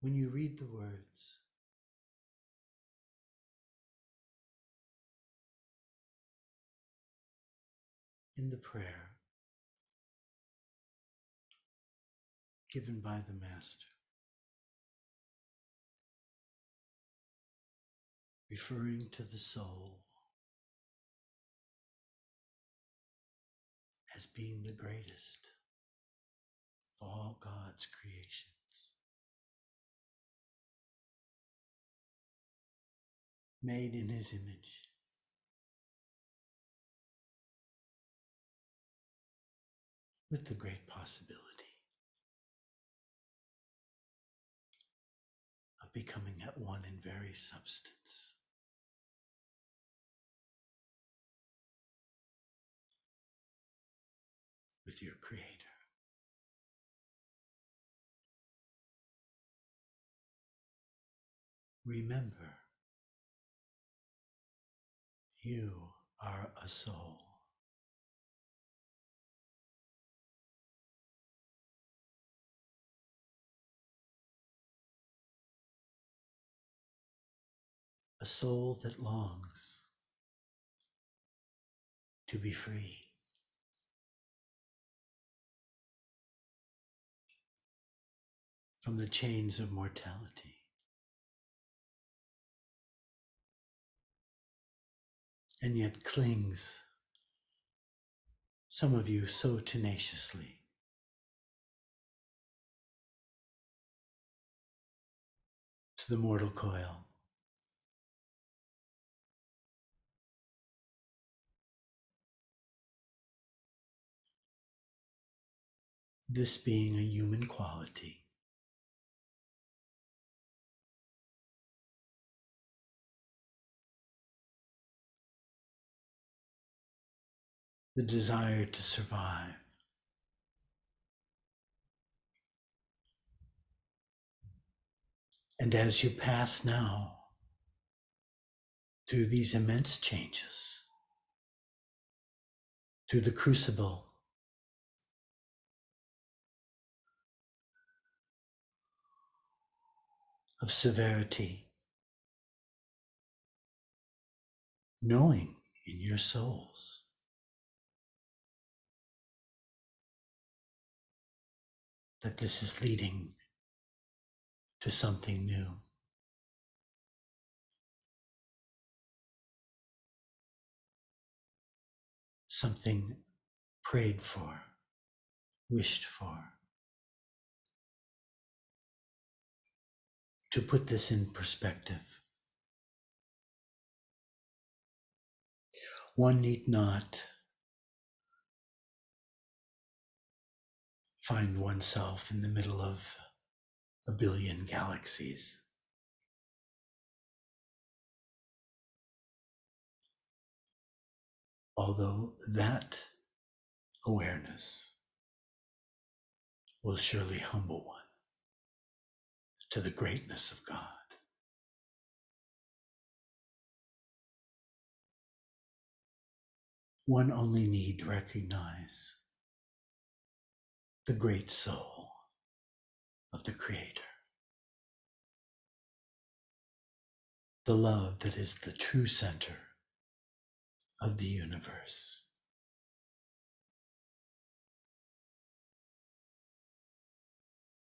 When you read the words, in the prayer. Given by the Master, referring to the soul. As being the greatest of all God's creations. Made in his image. With the great possibility of becoming at one in very substance. with your Creator. Remember, you are a soul. A soul that longs to be free. from the chains of mortality. And yet clings, some of you so tenaciously. To the mortal coil. This being a human quality. The desire to survive. And as you pass now through these immense changes, through the crucible of severity, knowing in your souls that this is leading to something new. Something prayed for, wished for. To put this in perspective, one need not find oneself in the middle of a billion galaxies. Although that awareness will surely humble one to the greatness of God. One only need recognize the great soul of the Creator. The love that is the true center of the universe.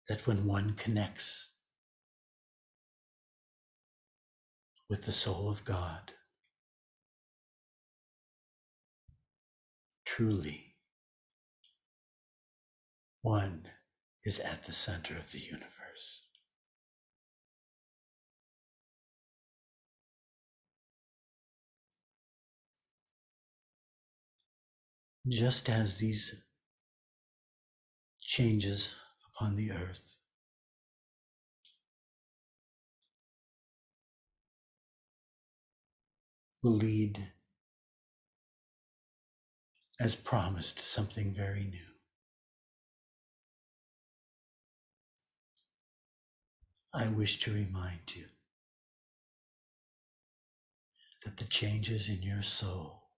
That when one connects with the soul of God, truly one is at the center of the universe. Just as these changes upon the earth. Will lead as promised to something very new. I wish to remind you that the changes in your soul,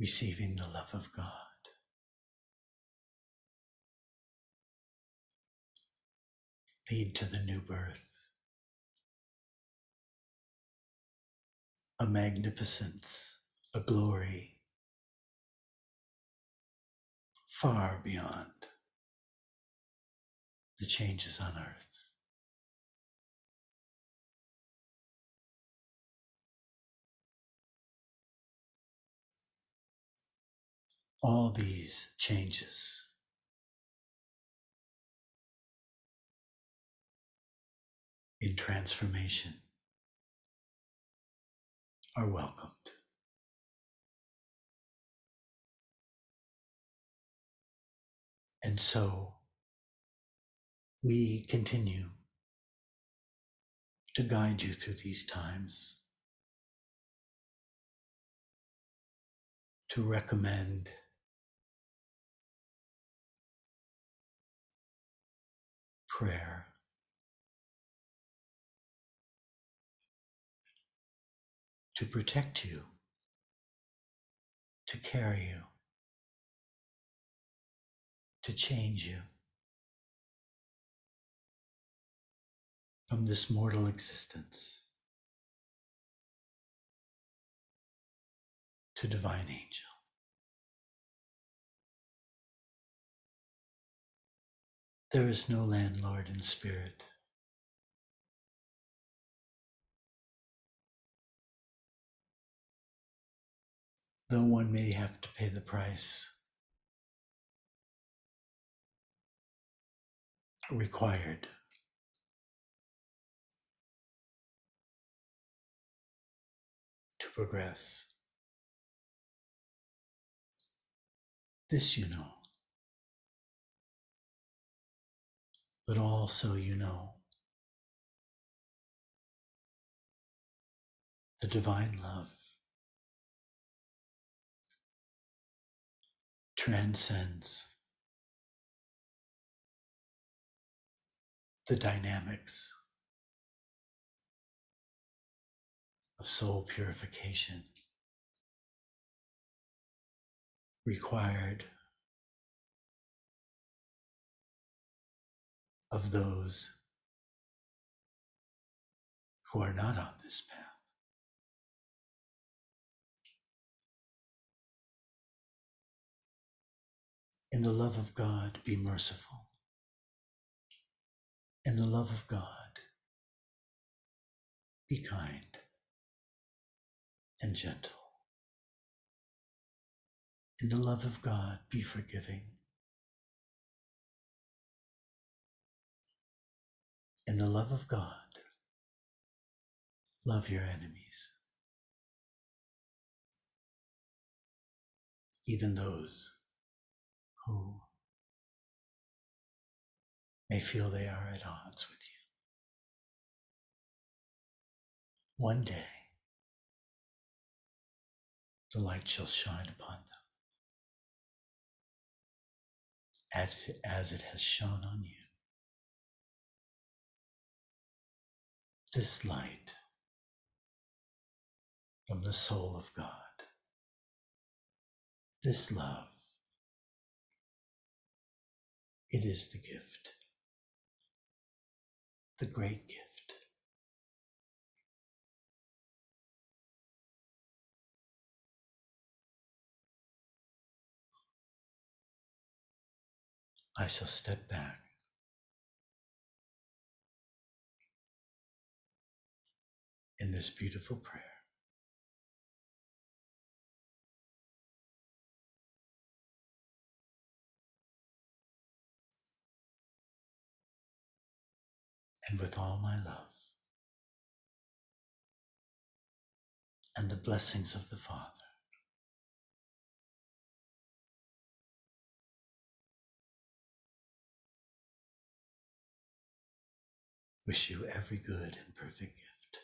receiving the love of God, lead to the new birth, a magnificence, a glory far beyond the changes on earth. All these changes in transformation are welcomed. And so we continue to guide you through these times, to recommend prayer. To protect you, to carry you, to change you. From this mortal existence to divine angel. There is no landlord in spirit. Though one may have to pay the price required to progress. This you know. But also, you know, the divine love transcends the dynamics of soul purification required of those who are not on this path. In the love of God, be merciful. In the love of God, be kind and gentle. In the love of God, be forgiving. In the love of God, love your enemies, even those who may feel they are at odds with you. One day, the light shall shine upon them as it has shone on you. This light from the soul of God, this love, it is the gift, the great gift. I shall step back. In this beautiful prayer. And with all my love and the blessings of the Father. Wish you every good and perfect gift.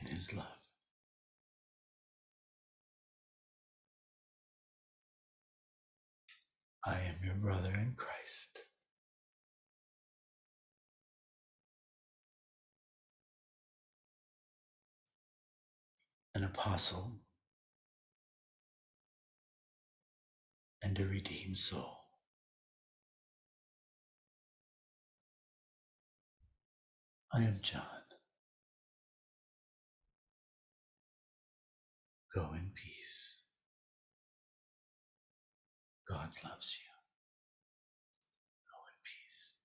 In his love. I am your brother in Christ. An apostle and a redeemed soul. I am John. Go in peace. God loves you. Go in peace.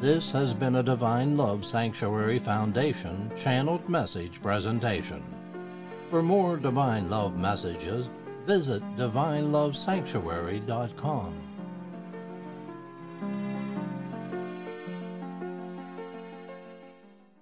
This has been a Divine Love Sanctuary Foundation channeled message presentation. For more Divine Love messages, visit divinelovesanctuary.com.